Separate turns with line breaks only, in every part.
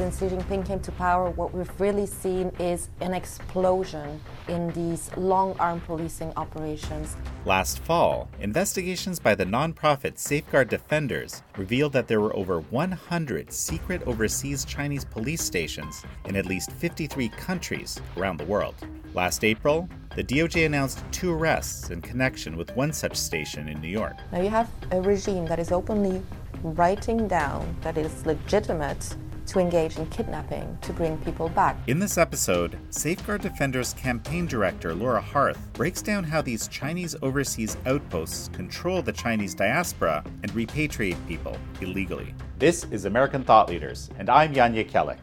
since Xi Jinping came to power, what we've really seen is an explosion in these long arm policing operations.
Last fall, investigations by the nonprofit Safeguard Defenders revealed that there were over 100 secret overseas Chinese police stations in at least 53 countries around the world. Last April, the DOJ announced two arrests in connection with one such station in New York.
Now you have a regime that is openly writing down that it is legitimate to engage in kidnapping to bring people back.
In this episode, Safeguard Defenders campaign director Laura Harth breaks down how these Chinese overseas outposts control the Chinese diaspora and repatriate people illegally. This is American Thought Leaders, and I'm Jan Jekielek.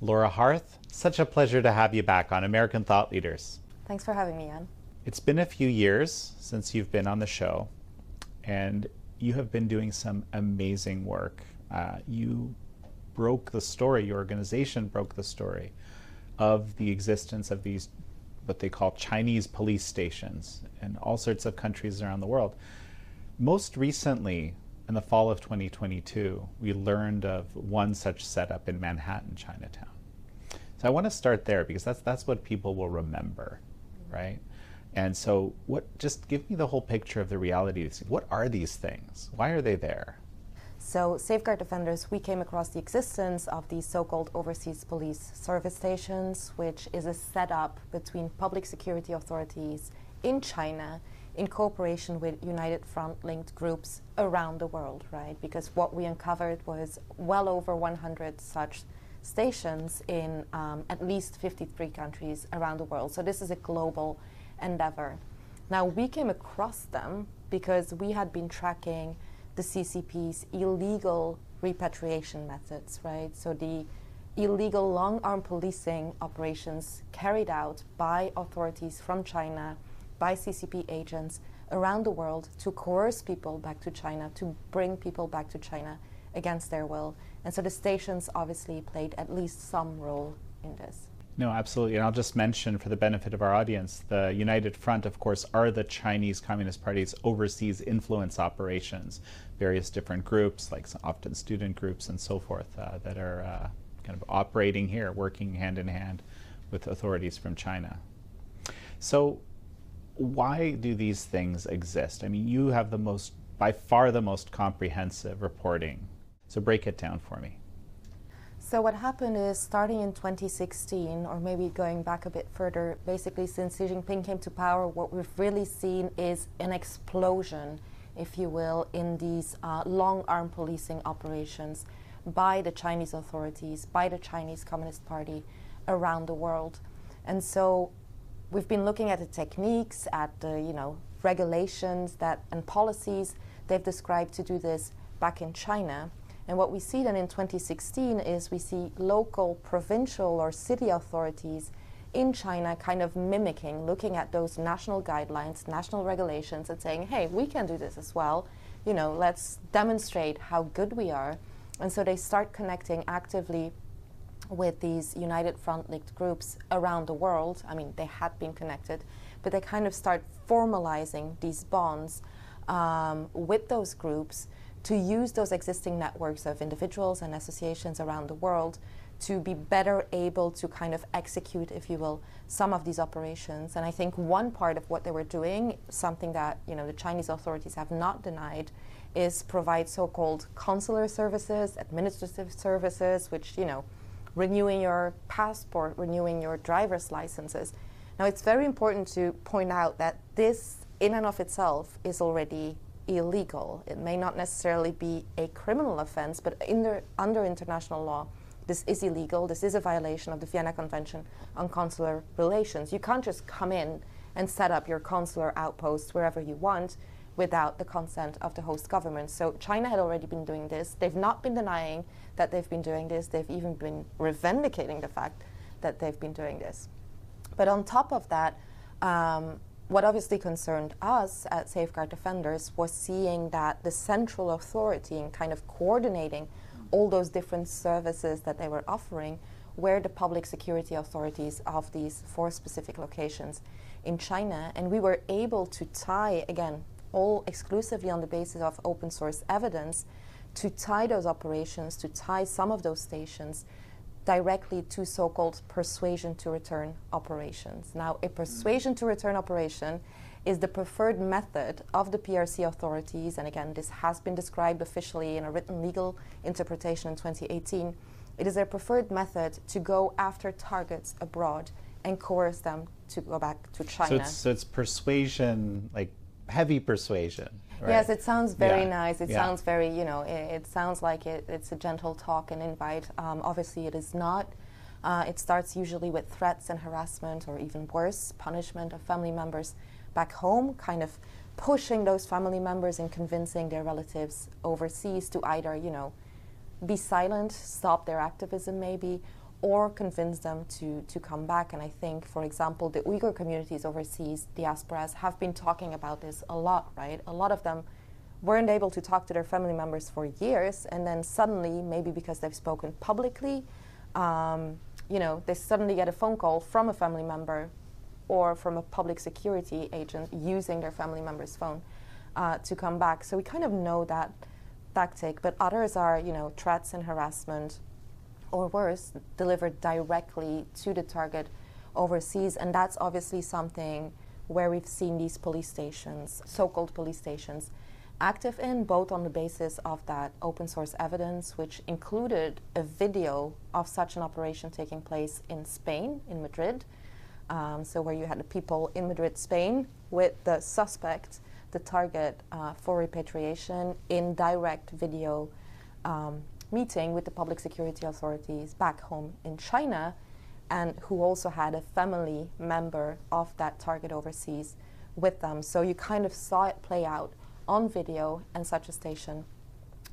Laura Harth, such a pleasure to have you back on American Thought Leaders.
Thanks for having me, Jan.
It's been a few years since you've been on the show, and you have been doing some amazing work. Uh, you broke the story, your organization broke the story of the existence of these, what they call Chinese police stations in all sorts of countries around the world. Most recently, in the fall of 2022, we learned of one such setup in Manhattan, Chinatown. So I want to start there because that's that's what people will remember, right? And so, what? Just give me the whole picture of the reality. What are these things? Why are they there?
So, Safeguard Defenders, we came across the existence of these so called overseas police service stations, which is a setup between public security authorities in China in cooperation with United Front linked groups around the world, right? Because what we uncovered was well over 100 such stations in um, at least 53 countries around the world. So, this is a global endeavor. Now, we came across them because we had been tracking the CCP's illegal repatriation methods, right? So, the illegal long arm policing operations carried out by authorities from China, by CCP agents around the world to coerce people back to China, to bring people back to China against their will. And so the stations obviously played at least some role in this.
No, absolutely. And I'll just mention for the benefit of our audience the United Front, of course, are the Chinese Communist Party's overseas influence operations, various different groups, like often student groups and so forth, uh, that are uh, kind of operating here, working hand in hand with authorities from China. So, why do these things exist? I mean, you have the most, by far, the most comprehensive reporting. So, break it down for me.
So what happened is starting in 2016, or maybe going back a bit further, basically since Xi Jinping came to power, what we've really seen is an explosion, if you will, in these uh, long arm policing operations by the Chinese authorities, by the Chinese Communist Party around the world. And so we've been looking at the techniques, at the you know regulations that and policies they've described to do this back in China. And what we see then in 2016 is we see local, provincial, or city authorities in China kind of mimicking, looking at those national guidelines, national regulations, and saying, hey, we can do this as well. You know, let's demonstrate how good we are. And so they start connecting actively with these United Front linked groups around the world. I mean, they had been connected, but they kind of start formalizing these bonds um, with those groups to use those existing networks of individuals and associations around the world to be better able to kind of execute, if you will, some of these operations. And I think one part of what they were doing, something that you know the Chinese authorities have not denied, is provide so-called consular services, administrative services, which you know, renewing your passport, renewing your driver's licenses. Now, it's very important to point out that this, in and of itself, is already illegal. It may not necessarily be a criminal offense, but the, under international law, this is illegal. This is a violation of the Vienna Convention on Consular Relations. You can't just come in and set up your consular outpost wherever you want without the consent of the host government. So China had already been doing this. They've not been denying that they've been doing this. They've even been revendicating the fact that they've been doing this. But on top of that, um, what obviously concerned us at Safeguard Defenders was seeing that the central authority in kind of coordinating all those different services that they were offering were the public security authorities of these four specific locations in China. And we were able to tie, again, all exclusively on the basis of open source evidence, to tie those operations, to tie some of those stations directly to so called persuasion to return operations. Now, a persuasion to return operation is the preferred method of the PRC authorities, and again, this has been described officially in a written legal interpretation in 2018. It is their preferred method to go after targets abroad and coerce them to go back to China.
So it's, so it's persuasion, like heavy persuasion. Right?
Yes, it sounds very
Yeah.
nice. It
Yeah.
sounds very, you know, it, it sounds like it, it's a gentle talk and invite. Um, obviously, it is not. Uh, it starts usually with threats and harassment, or even worse, punishment of family members back home, kind of pushing those family members and convincing their relatives overseas to either, you know, be silent, stop their activism maybe, or convince them to, to come back. And I think, for example, the Uyghur communities overseas, diasporas, have been talking about this a lot, right? A lot of them weren't able to talk to their family members for years, and then suddenly, maybe because they've spoken publicly, um, you know, they suddenly get a phone call from a family member or from a public security agent using their family member's phone uh, to come back. So we kind of know that tactic, but others are, you know, threats and harassment, or worse, delivered directly to the target overseas. And that's obviously something where we've seen these police stations, so called police stations, active in, both on the basis of that open source evidence, which included a video of such an operation taking place in Spain, in Madrid. Um, so, where you had the people in Madrid, Spain, with the suspect, the target uh, for repatriation, in direct video um, meeting with the public security authorities back home in China, and who also had a family member of that target overseas with them. So, you kind of saw it play out on video, and such a station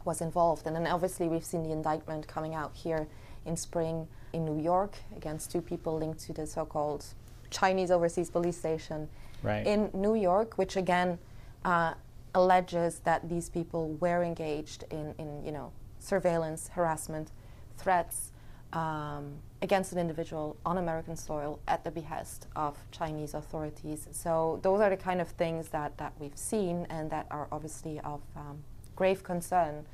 was involved. And then, obviously, we've seen the indictment coming out here in spring in New York against two people linked to the so called Chinese overseas police station
Right.
in New York, which again uh, alleges that these people were engaged in, in you know, surveillance, harassment, threats um, against an individual on American soil at the behest of Chinese authorities. So those are the kind of things that, that we've seen and that are obviously of um, grave concern,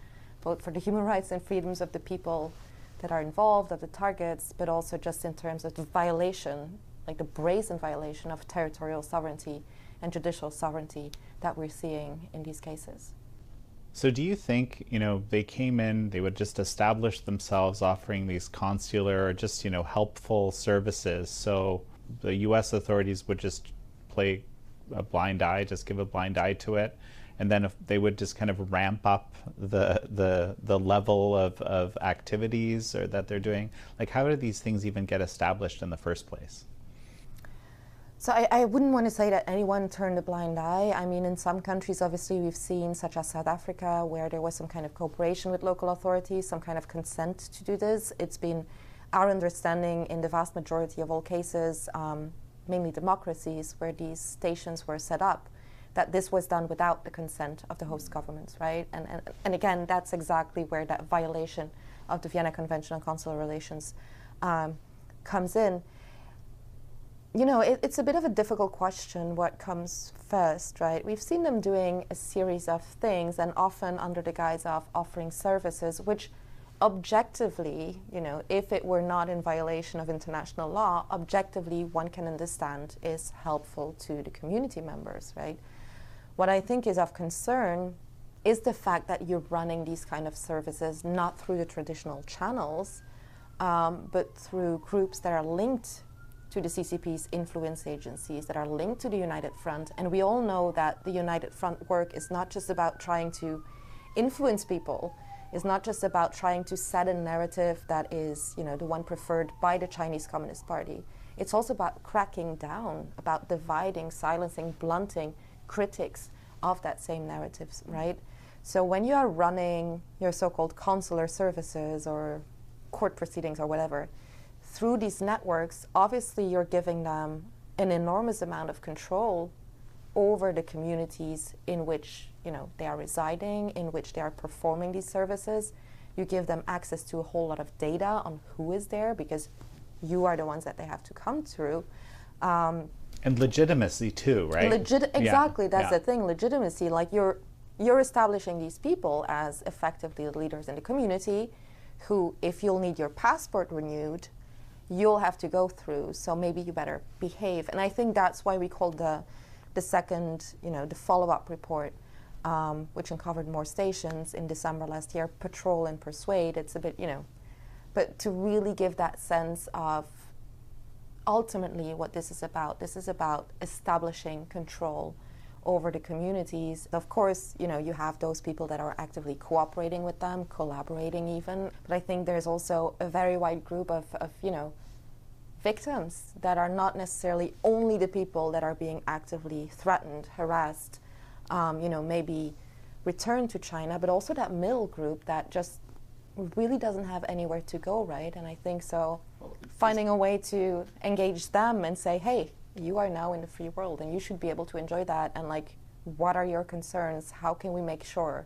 both for the human rights and freedoms of the people that are involved, of the targets, but also just in terms of the violation, like the brazen violation of territorial sovereignty and judicial sovereignty that we're seeing in these cases.
So do you think, you know, they came in, they would just establish themselves offering these consular or just, you know, helpful services. So the US authorities would just play a blind eye, just give a blind eye to it. And then if they would just kind of ramp up the the the level of, of activities or that they're doing. Like how do these things even get established in the first place?
So I, I wouldn't want to say that anyone turned a blind eye. I mean, in some countries, obviously, we've seen, such as South Africa, where there was some kind of cooperation with local authorities, some kind of consent to do this. It's been our understanding in the vast majority of all cases, um, mainly democracies, where these stations were set up, that this was done without the consent of the host governments, right? And, and, and again, that's exactly where that violation of the Vienna Convention on Consular Relations um, comes in you know, it, it's a bit of a difficult question what comes first, right? We've seen them doing a series of things and often under the guise of offering services, which objectively, you know, if it were not in violation of international law, objectively one can understand is helpful to the community members, right? What I think is of concern is the fact that you're running these kind of services not through the traditional channels, um, but through groups that are linked to the CCP's influence agencies that are linked to the United Front. And we all know that the United Front work is not just about trying to influence people, it's not just about trying to set a narrative that is, you know, the one preferred by the Chinese Communist Party. It's also about cracking down, about dividing, silencing, blunting critics of that same narratives, right? So when you are running your so-called consular services or court proceedings or whatever, through these networks, obviously you're giving them an enormous amount of control over the communities in which you know they are residing, in which they are performing these services. You give them access to a whole lot of data on who is there because you are the ones that they have to come through. Um,
And legitimacy too, right?
Legit-
Yeah,
exactly, that's
yeah.
the thing. Legitimacy, like you're you're establishing these people as effectively leaders in the community who, if you'll need your passport renewed, you'll have to go through. So maybe you better behave. And I think that's why we called the, the second, you know, the follow up report, um, which uncovered more stations in December last year, Patrol and Persuade. It's a bit, you know, but to really give that sense of ultimately what this is about. This is about establishing control over the communities. Of course, you know, you have those people that are actively cooperating with them, collaborating even, but I think there's also a very wide group of, of you know, victims that are not necessarily only the people that are being actively threatened, harassed, um, you know, maybe returned to China, but also that middle group that just really doesn't have anywhere to go, right? And I think so finding a way to engage them and say, hey, you are now in the free world and you should be able to enjoy that. And like what are your concerns? How can we make sure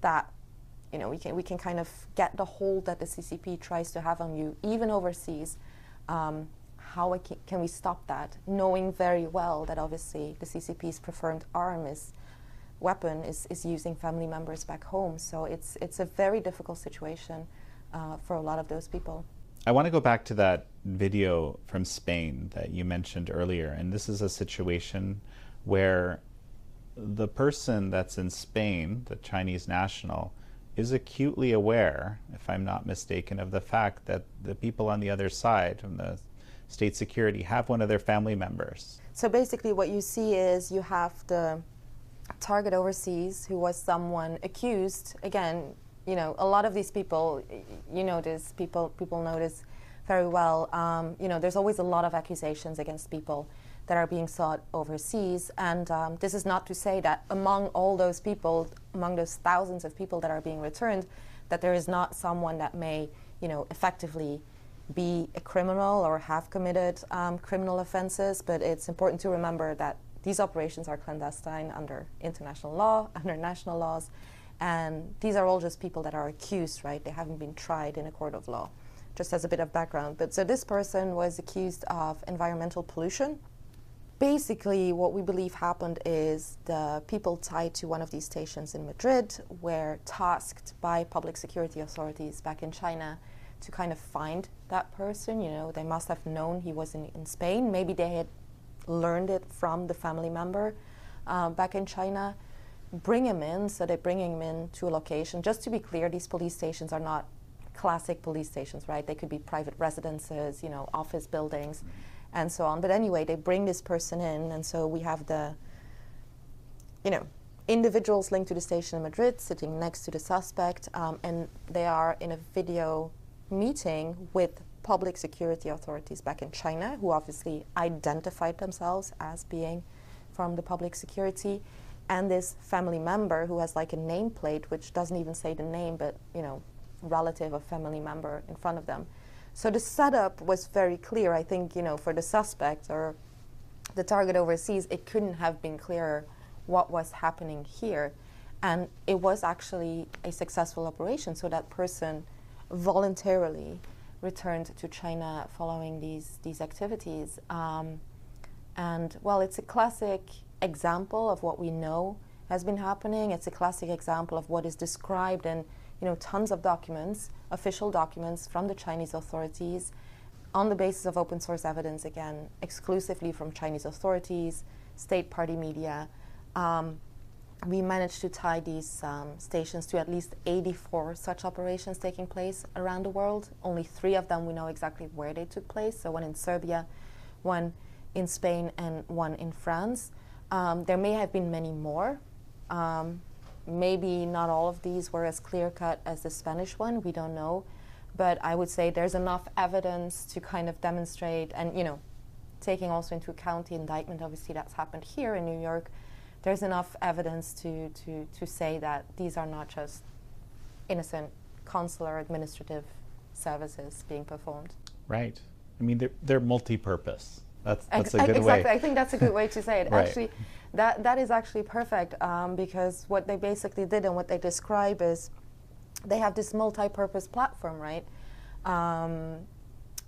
that you know we can we can kind of get the hold that the CCP tries to have on you even overseas? Um, how can, we stop that? Knowing very well that obviously the CCP's preferred arm is weapon is, is using family members back home. So it's it's a very difficult situation uh, for a lot of those people
I want to go back to that video from Spain that you mentioned earlier. And this is a situation where the person that's in Spain, the Chinese national, is acutely aware, if I'm not mistaken, of the fact that the people on the other side from the state security have one of their family members.
So basically, what you see is you have the target overseas who was someone accused, again, you know, a lot of these people, you notice, people, people notice very well, um, you know, there's always a lot of accusations against people that are being sought overseas. And um, this is not to say that among all those people, among those thousands of people that are being returned, that there is not someone that may, you know, effectively be a criminal or have committed um, criminal offenses. But it's important to remember that these operations are clandestine under international law, under national laws. And these are all just people that are accused, right? They haven't been tried in a court of law, just as a bit of background. But so this person was accused of environmental pollution. Basically, what we believe happened is the people tied to one of these stations in Madrid were tasked by public security authorities back in China to kind of find that person. You know, they must have known he was in, in Spain. Maybe they had learned it from the family member uh, back in China bring him in. So they're bringing him in to a location. Just to be clear, these police stations are not classic police stations, right? They could be private residences, you know, office buildings, and so on. But anyway, they bring this person in, and so we have the, you know, individuals linked to the station in Madrid sitting next to the suspect, um, and they are in a video meeting with public security authorities back in China, who obviously identified themselves as being from the public security and this family member who has like a nameplate which doesn't even say the name but you know relative or family member in front of them. So the setup was very clear. I think you know for the suspect or the target overseas it couldn't have been clearer what was happening here. And it was actually a successful operation. So that person voluntarily returned to china following these these activities. Um, and well it's a classic example of what we know has been happening. It's a classic example of what is described in you know tons of documents, official documents from the Chinese authorities, on the basis of open source evidence. Again, exclusively from Chinese authorities, state party media. Um, we managed to tie these um, stations to at least 84 such operations taking place around the world. Only three of them we know exactly where they took place. So one in Serbia, one in Spain, and one in France. Um, there may have been many more. Um, maybe not all of these were as clear cut as the Spanish one, we don't know. But I would say there's enough evidence to kind of demonstrate, and you know, taking also into account the indictment, obviously that's happened here in New York, there's enough evidence to, to, to say that these are not just innocent consular administrative services being performed.
Right. I mean, they're, they're multi purpose. That's, that's
a
good
exactly.
way.
I think that's a good way to say it.
right.
Actually, that, that is actually perfect um, because what they basically did and what they describe is they have this multi-purpose platform, right? Um,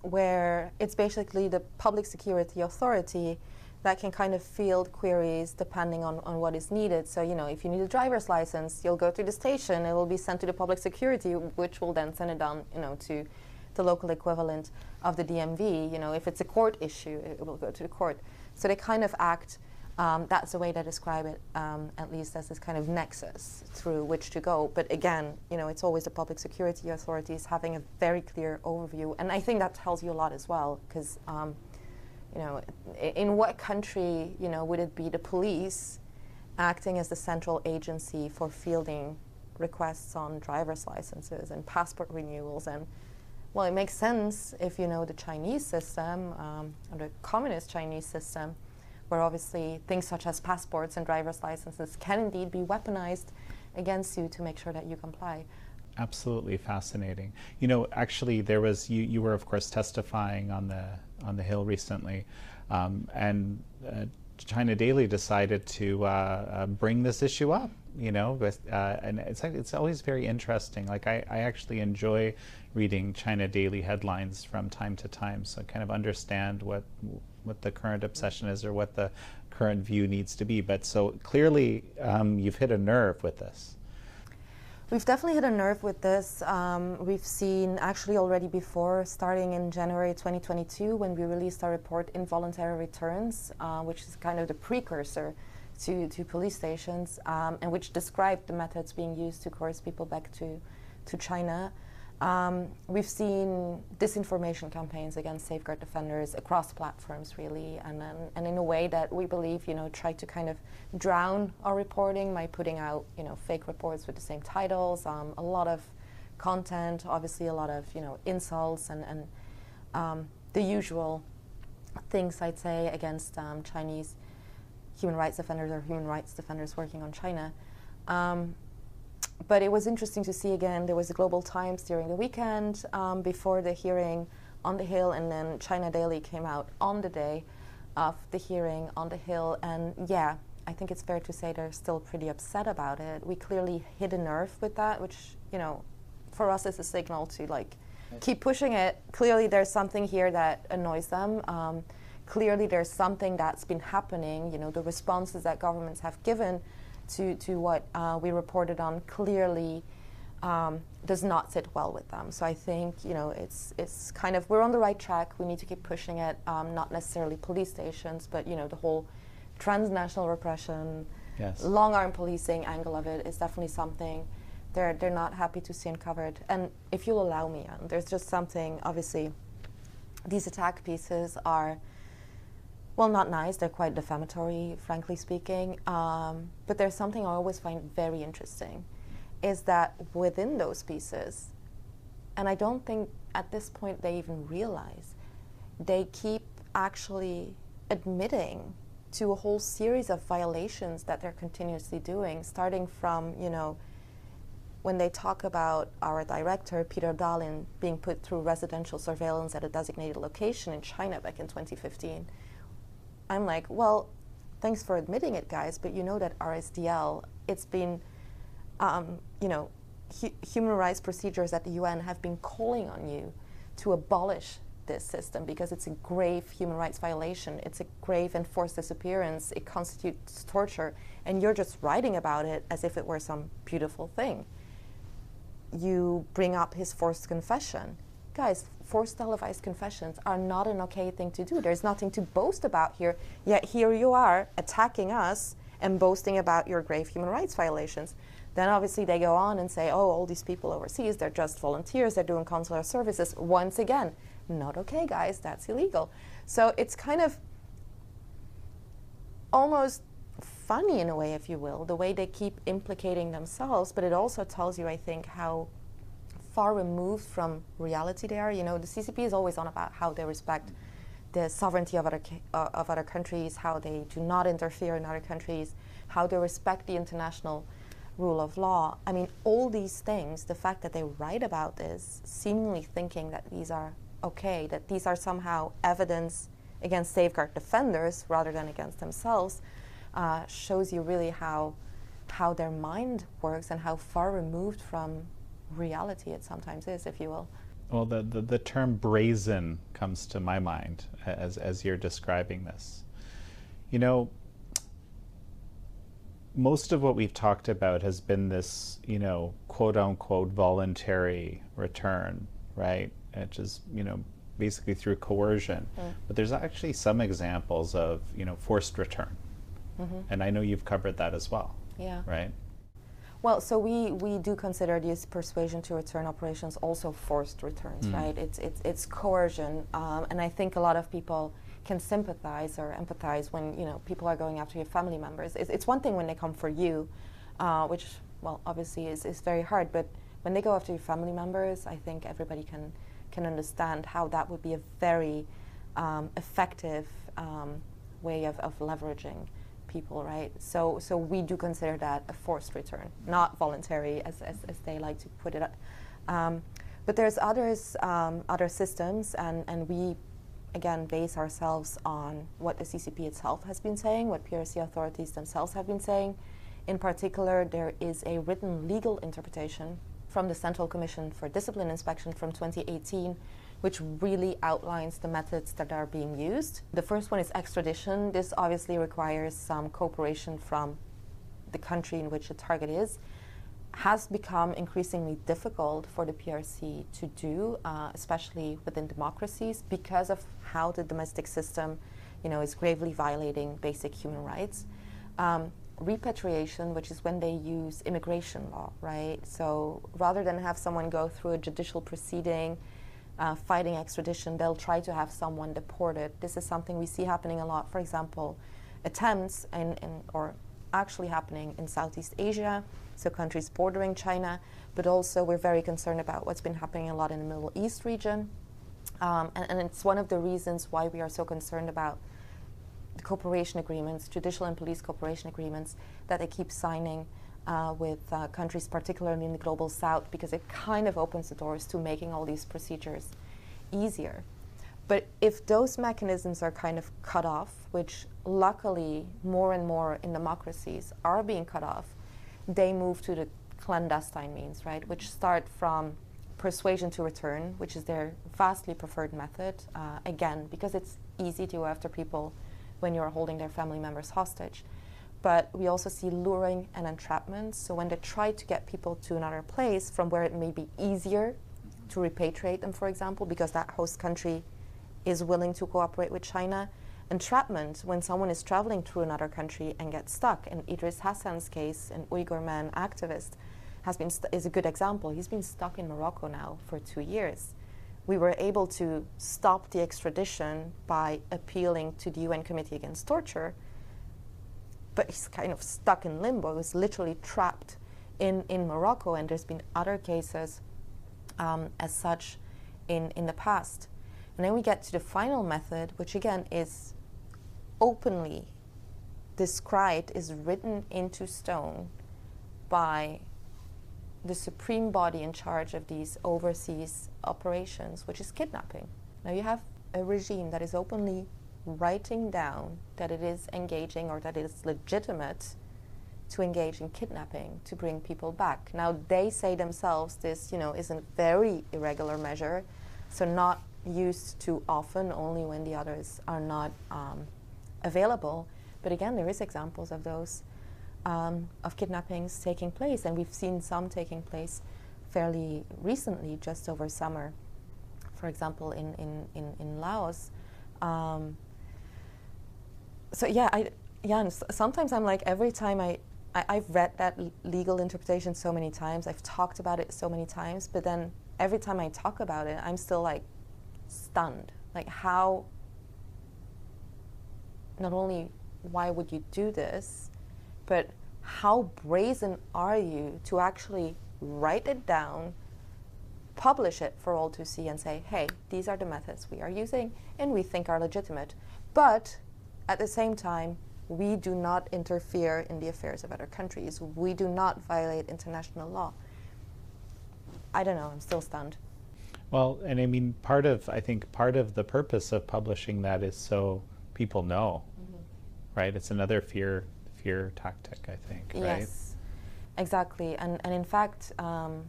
where it's basically the public security authority that can kind of field queries depending on, on what is needed. So, you know, if you need a driver's license, you'll go to the station, it will be sent to the public security, which will then send it down, you know, to the local equivalent of the DMV. You know, if it's a court issue, it will go to the court. So they kind of act, um, that's the way they describe it, um, at least as this kind of nexus through which to go. But again, you know, it's always the public security authorities having a very clear overview. And I think that tells you a lot as well, because um, you know, in what country, you know, would it be the police acting as the central agency for fielding requests on driver's licenses and passport renewals? And well, it makes sense if you know the Chinese system, um, or the communist Chinese system, where obviously things such as passports and driver's licenses can indeed be weaponized against you to make sure that you comply.
Absolutely fascinating. You know, actually, there was you. You were, of course, testifying on the on the Hill recently, um, and uh, China Daily decided to uh, uh, bring this issue up. You know, with, uh, and it's it's always very interesting. Like I, I actually enjoy reading China Daily headlines from time to time, so kind of understand what what the current obsession is or what the current view needs to be. But so clearly, um, you've hit a nerve with this.
We've definitely hit a nerve with this. Um, we've seen actually already before, starting in January 2022, when we released our report Involuntary Returns, uh, which is kind of the precursor to, to police stations, um, and which described the methods being used to coerce people back to, to China. Um, we've seen disinformation campaigns against safeguard defenders across platforms, really, and, and, and in a way that we believe, you know, try to kind of drown our reporting by putting out, you know, fake reports with the same titles, um, a lot of content, obviously a lot of, you know, insults and, and um, the usual things, I'd say, against um, Chinese human rights defenders or human rights defenders working on China. But it was interesting to see again, there was the Global Times during the weekend um, before the hearing on the Hill, and then China Daily came out on the day of the hearing on the Hill. And yeah, I think it's fair to say they're still pretty upset about it. We clearly hit a nerve with that, which, you know, for us is a signal to like keep pushing it. Clearly, there's something here that annoys them. Um, clearly, there's something that's been happening. You know, the responses that governments have given to, to what uh, we reported on clearly um, does not sit well with them. So I think you know it's it's kind of we're on the right track. We need to keep pushing it. Um, not necessarily police stations, but you know the whole transnational repression, yes. long arm policing angle of it is definitely something they're they're not happy to see uncovered. And if you'll allow me, there's just something obviously. These attack pieces are well, not nice. They're quite defamatory, frankly speaking. Um, but there's something I always find very interesting is that within those pieces, and I don't think at this point they even realize, they keep actually admitting to a whole series of violations that they're continuously doing, starting from, you know, when they talk about our director, Peter Dahlin, being put through residential surveillance at a designated location in China back in 2015 I'm like, well, thanks for admitting it, guys, but you know that RSDL, it's been, um, you know, hu- human rights procedures at the UN have been calling on you to abolish this system because it's a grave human rights violation. It's a grave enforced disappearance. It constitutes torture, and you're just writing about it as if it were some beautiful thing. You bring up his forced confession guys, forced televised confessions are not an okay thing to do. There's nothing to boast about here. Yet here you are attacking us and boasting about your grave human rights violations. Then obviously they go on and say, oh, all these people overseas, they're just volunteers, they're doing consular services. Once again, not okay, guys, that's illegal. So it's kind of almost funny in a way, if you will, the way they keep implicating themselves, but it also tells you, I think, how far removed from reality they are. You know, the CCP is always on about how they respect the sovereignty of other, uh, of other countries, how they do not interfere in other countries, how they respect the international rule of law. I mean, all these things, the fact that they write about this, seemingly thinking that these are okay, that these are somehow evidence against safeguard defenders rather than against themselves, uh, shows you really how how their mind works and how far removed from reality it sometimes is, if you will.
Well, the, the, the, term brazen comes to my mind as, as you're describing this. You know, most of what we've talked about has been this, you know, quote unquote voluntary return, right? Which is, you know, basically through coercion. Mm. But there's actually some examples of, you know, forced return. Mm-hmm. And I know you've covered that as well.
Yeah.
Right?
Well, so we, we do consider these persuasion to return operations also forced returns, mm. right? It's, it's, it's coercion. Um, and I think a lot of people can sympathize or empathize when you know people are going after your family members. It's, it's one thing when they come for you, uh, which well obviously is, is very hard. But when they go after your family members, I think everybody can can understand how that would be a very um, effective um, way of, of leveraging people, right? So so we do consider that a forced return, not voluntary, as as, as they like to put it. Um, but there's others, um, other systems, and, and we again base ourselves on what the CCP itself has been saying, what PRC authorities themselves have been saying. In particular, there is a written legal interpretation from the Central Commission for Discipline Inspection from 2018, which really outlines the methods that are being used. The first one is extradition. This obviously requires some cooperation from the country in which the target is has become increasingly difficult for the PRC to do, uh, especially within democracies, because of how the domestic system, you know, is gravely violating basic human rights. Um, repatriation, which is when they use immigration law, right? So rather than have someone go through a judicial proceeding, uh, fighting extradition, they'll try to have someone deported. This is something we see happening a lot. For example, attempts in, in or actually happening in Southeast Asia, so countries bordering China, but also we're very concerned about what's been happening a lot in the Middle East region. Um, and, and, it's one of the reasons why we are so concerned about the cooperation agreements, judicial and police cooperation agreements that they keep signing uh, with uh, countries, particularly in the global south, because it kind of opens the doors to making all these procedures easier. But if those mechanisms are kind of cut off, which luckily more and more in democracies are being cut off, they move to the clandestine means, right, which start from persuasion to return, which is their vastly preferred method, uh, again, because it's easy to go after people when you're holding their family members hostage. But we also see luring and entrapment. So when they try to get people to another place from where it may be easier to repatriate them, for example, because that host country is willing to cooperate with China. Entrapment, when someone is traveling through another country and gets stuck. In Idris Hassan's case, an Uyghur man activist, has been is a good example. He's been stuck in Morocco now for two years. We were able to stop the extradition by appealing to the UN Committee Against Torture, but he's kind of stuck in limbo. He's literally trapped in, in Morocco, and there's been other cases um, as such in, in the past. And then we get to the final method, which again is openly described, is written into stone by the supreme body in charge of these overseas operations, which is kidnapping. Now you have a regime that is openly writing down that it is engaging or that it is legitimate to engage in kidnapping to bring people back. Now they say themselves this, you know, is a very irregular measure, so not used too often, only when the others are not um, available. But again, there is examples of those um, of kidnappings taking place, and we've seen some taking place fairly recently, just over summer. For example, in in in, in Laos. Um, so yeah, I yeah. sometimes I'm like every time I, I have read that legal interpretation so many times. I've talked about it so many times, but then every time I talk about it, I'm still like stunned. Like, how, not only why would you do this, but how brazen are you to actually write it down, publish it for all to see, and say, hey, these are the methods we are using and we think are legitimate. But at the same time, we do not interfere in the affairs of other countries. We do not violate international law. I don't know, I'm still stunned.
Well, and I mean, part of, I think, part of the purpose of publishing that is so people know, mm-hmm. right? It's another fear, fear tactic, I think, right?
Yes, exactly. And, and in fact, um,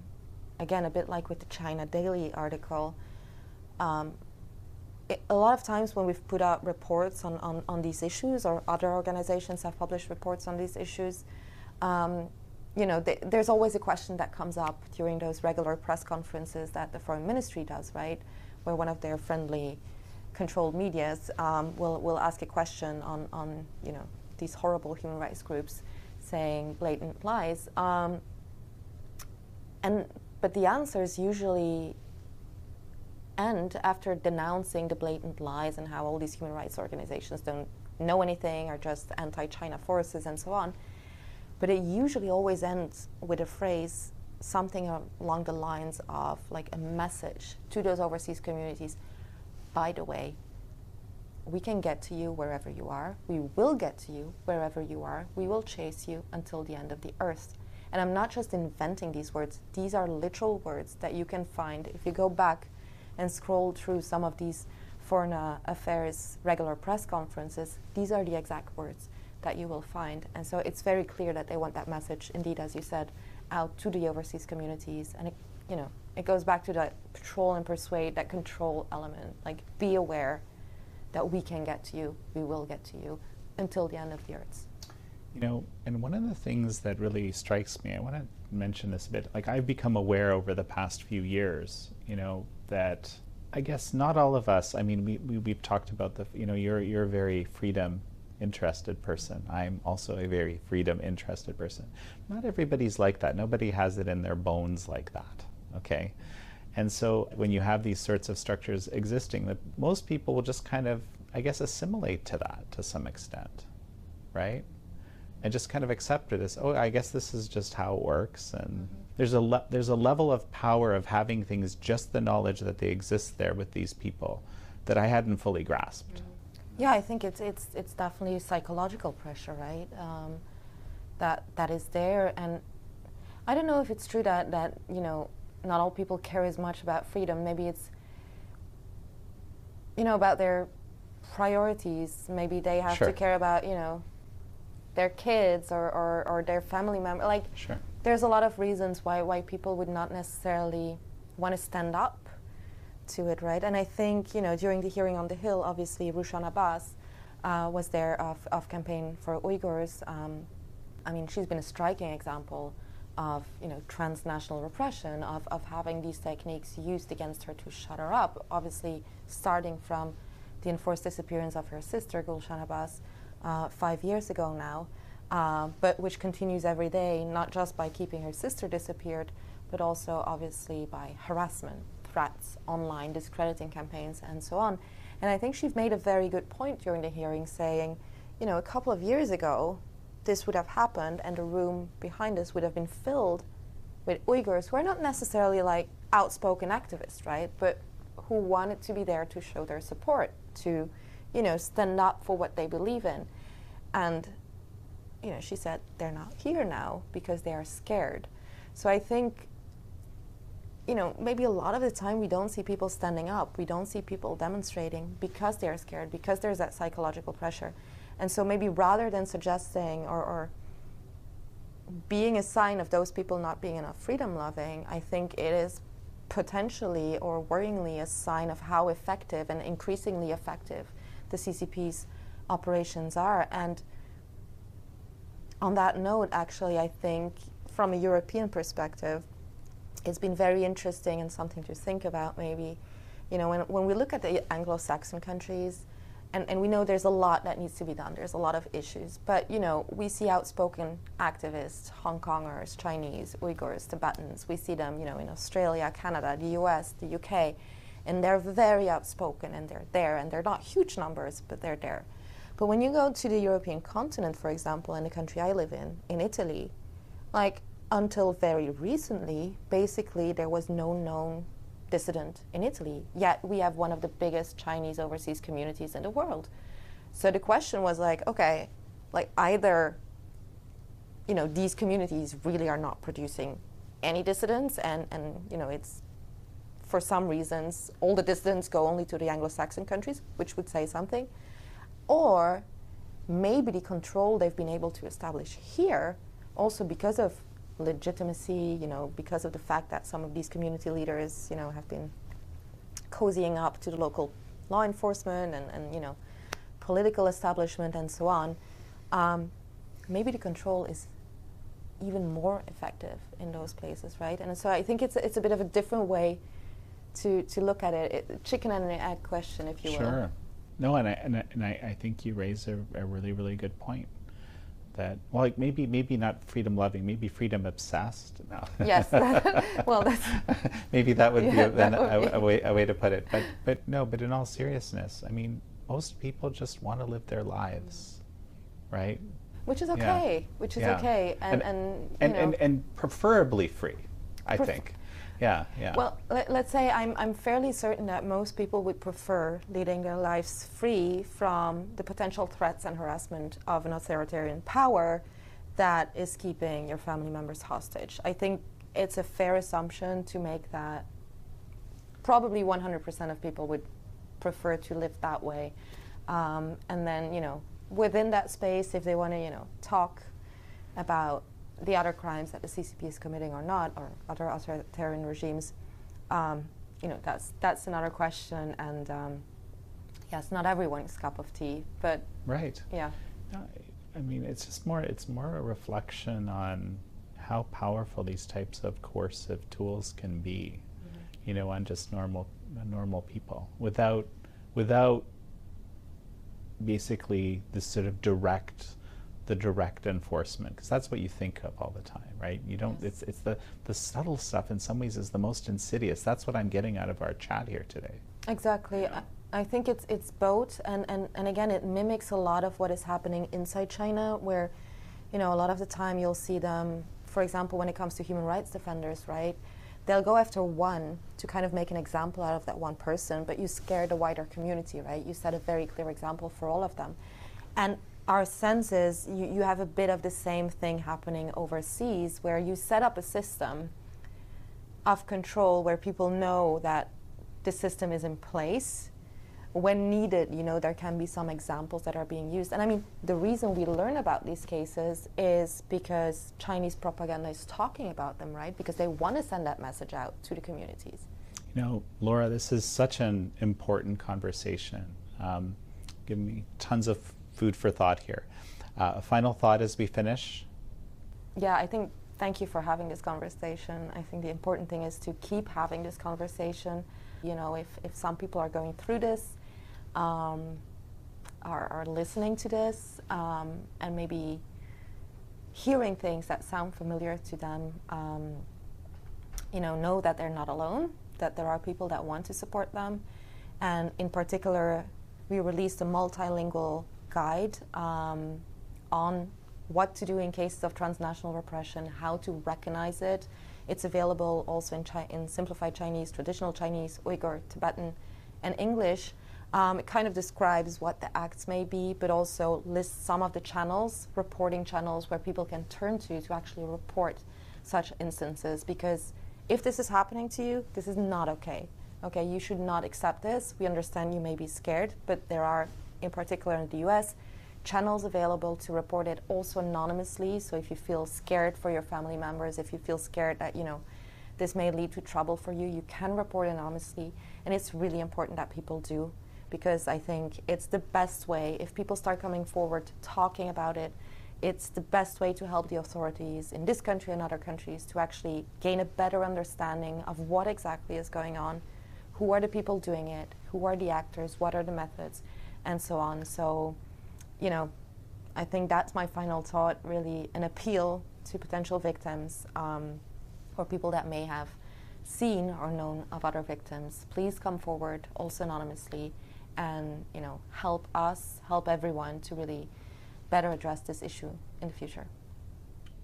again, a bit like with the China Daily article, um, a lot of times when we've put out reports on, on, on these issues, or other organizations have published reports on these issues, um, you know, th- there's always a question that comes up during those regular press conferences that the foreign ministry does, right? Where one of their friendly controlled medias um, will, will ask a question on, on, you know, these horrible human rights groups saying blatant lies. Um, and, but the answer is usually end after denouncing the blatant lies and how all these human rights organizations don't know anything, are just anti-China forces and so on but it usually always ends with a phrase, something along the lines of like a message to those overseas communities. By the way, we can get to you wherever you are. We will get to you wherever you are. We will chase you until the end of the earth. And I'm not just inventing these words, these are literal words that you can find if you go back and scroll through some of these foreign uh, affairs regular press conferences. These are the exact words that you will find. And so it's very clear that they want that message, indeed, as you said, out to the overseas communities. And it, you know, it goes back to that patrol and persuade, that control element. Like, be aware that we can get to you, we will get to you until the end of the earth.
You know, and one of the things that really strikes me, I want to mention this a bit. Like, I've become aware over the past few years, you know, that I guess not all of us. I mean, we, we we've talked about the. You know, you're you're a very freedom interested person. I'm also a very freedom interested person. Not everybody's like that. Nobody has it in their bones like that. Okay? And so when you have these sorts of structures existing, that most people will just kind of, I guess, assimilate to that to some extent, right? And just kind of accept it as, oh, I guess this is just how it works. And mm-hmm. There's a le- there's a level of power of having things just the knowledge that they exist there with these people that I hadn't fully grasped.
Yeah, I think it's it's it's definitely psychological pressure, right? Um, that that is there, and I don't know if it's true that that you know not all people care as much about freedom. Maybe it's you know about their priorities. Maybe they have sure. to care about you know their kids or, or, or their family member. Like
sure.
There's a lot of reasons why why people would not necessarily want to stand up to it, right? And I think, you know, during the hearing on the Hill, obviously, Rushan Abbas uh, was there of, of campaign for Uyghurs. Um, I mean, she's been a striking example of, you know, transnational repression, of, of having these techniques used against her to shut her up, obviously starting from the enforced disappearance of her sister, Gulshan Abbas, uh, five years ago now, uh, but which continues every day, not just by keeping her sister disappeared, but also obviously by harassment threats online, discrediting campaigns, and so on. And I think she's made a very good point during the hearing, saying, you know, a couple of years ago, this would have happened, and the room behind us would have been filled with Uyghurs who are not necessarily like outspoken activists, right? But who wanted to be there to show their support, to, you know, stand up for what they believe in. And, you know, she said they're not here now because they are scared. So I think you know, maybe a lot of the time we don't see people standing up. We don't see people demonstrating because they are scared, because there's that psychological pressure. And so maybe rather than suggesting or, or being a sign of those people not being enough freedom loving, I think it is potentially or worryingly a sign of how effective and increasingly effective the CCP's operations are. And on that note, actually, I think from a European perspective, it's been very interesting and something to think about maybe. You know, when, when we look at the Anglo-Saxon countries, and, and we know there's a lot that needs to be done, there's a lot of issues, but you know, we see outspoken activists, Hong Kongers, Chinese, Uyghurs, Tibetans, we see them, you know, in Australia, Canada, the US, the UK, and they're very outspoken and they're there, and they're not huge numbers, but they're there. But when you go to the European continent, for example, in the country I live in, in Italy, like until very recently, basically, there was no known dissident in Italy. Yet we have one of the biggest Chinese overseas communities in the world. So the question was like, okay, like either, you know, these communities really are not producing any dissidents, and, and you know, it's for some reasons all the dissidents go only to the Anglo-Saxon countries, which would say something, or maybe the control they've been able to establish here, also because of legitimacy, you know, because of the fact that some of these community leaders, you know, have been cozying up to the local law enforcement and, and you know, political establishment and so on, um, maybe the control is even more effective in those places, right? And so I think it's it's a bit of a different way to to look at it, it chicken and egg question, if you
sure.
will.
Sure. No, and I, and I, and I, I think you raise a, a, really really good point. That well, like maybe maybe not freedom loving, maybe freedom obsessed. No.
Yes. well, that's
maybe that would yeah, be, a, would a, a, way a way to put it. But but no, but in all seriousness, I mean, most people just want to live their lives, right?
Which is okay. Yeah. Which is yeah. okay, and and
and, and, and, and preferably free, I Pref- think. Yeah, yeah.
Well, let, us say I'm, I'm fairly certain that most people would prefer leading their lives free from the potential threats and harassment of an authoritarian power that is keeping your family members hostage. I think it's a fair assumption to make that probably 100% of people would prefer to live that way. Um, and then, you know, within that space, if they want to, you know, talk about the other crimes that the CCP is committing or not, or other authoritarian regimes, um, you know, that's that's another question. And um, yes, not everyone's cup of tea, but
right,
yeah.
I mean, it's just more. It's more a reflection on how powerful these types of coercive tools can be, mm-hmm. you know, on just normal normal people without without basically this sort of direct the direct enforcement because that's what you think of all the time right? You don't yes. it's it's the the subtle stuff in some ways is the most insidious. That's what i'm getting out of our chat here today.
Exactly. Yeah. I, I think it's it's both and, and and again it mimics a lot of what is happening inside china where you know a lot of the time you'll see them for example when it comes to human rights defenders right? They'll go after one to kind of make an example out of that one person but you scare the wider community right? You set a very clear example for all of them. And our senses, you, you have a bit of the same thing happening overseas where you set up a system of control where people know that the system is in place. When needed, you know, there can be some examples that are being used. And I mean, the reason we learn about these cases is because Chinese propaganda is talking about them, right? Because they want to send that message out to the communities.
You know, Laura, this is such an important conversation. Um, give me tons of food for thought here. Uh, a final thought as we finish?
Yeah, I think thank you for having this conversation. I think the important thing is to keep having this conversation. You know, if, if some people are going through this, um, are, are listening to this, um, and maybe hearing things that sound familiar to them, um, you know, know that they're not alone, that there are people that want to support them. And in particular, we released a multilingual guide um, on what to do in cases of transnational repression, how to recognize it. It's available also in, Chi- in simplified Chinese, traditional Chinese, Uyghur, Tibetan, and English. Um, it kind of describes what the acts may be, but also lists some of the channels, reporting channels, where people can turn to to actually report such instances. Because if this is happening to you, this is not okay. Okay, you should not accept this. We understand you may be scared, but there are in particular in the US, channels available to report it also anonymously. So if you feel scared for your family members, if you feel scared that, you know, this may lead to trouble for you, you can report anonymously. And it's really important that people do because I think it's the best way. If people start coming forward talking about it, it's the best way to help the authorities in this country and other countries to actually gain a better understanding of what exactly is going on, who are the people doing it, who are the actors, what are the methods, and so on. So, you know, I think that's my final thought really an appeal to potential victims um, or people that may have seen or known of other victims. Please come forward, also anonymously, and you know, help us, help everyone to really better address this issue in the future.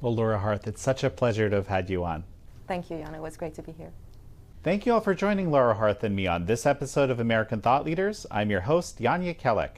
Well, Laura Harth, it's such a pleasure to have had you on.
Thank you, Jan. It was great to be here.
Thank you all for joining Laura Harth and me on this episode of American Thought Leaders. I'm your host, Jan Jekielek.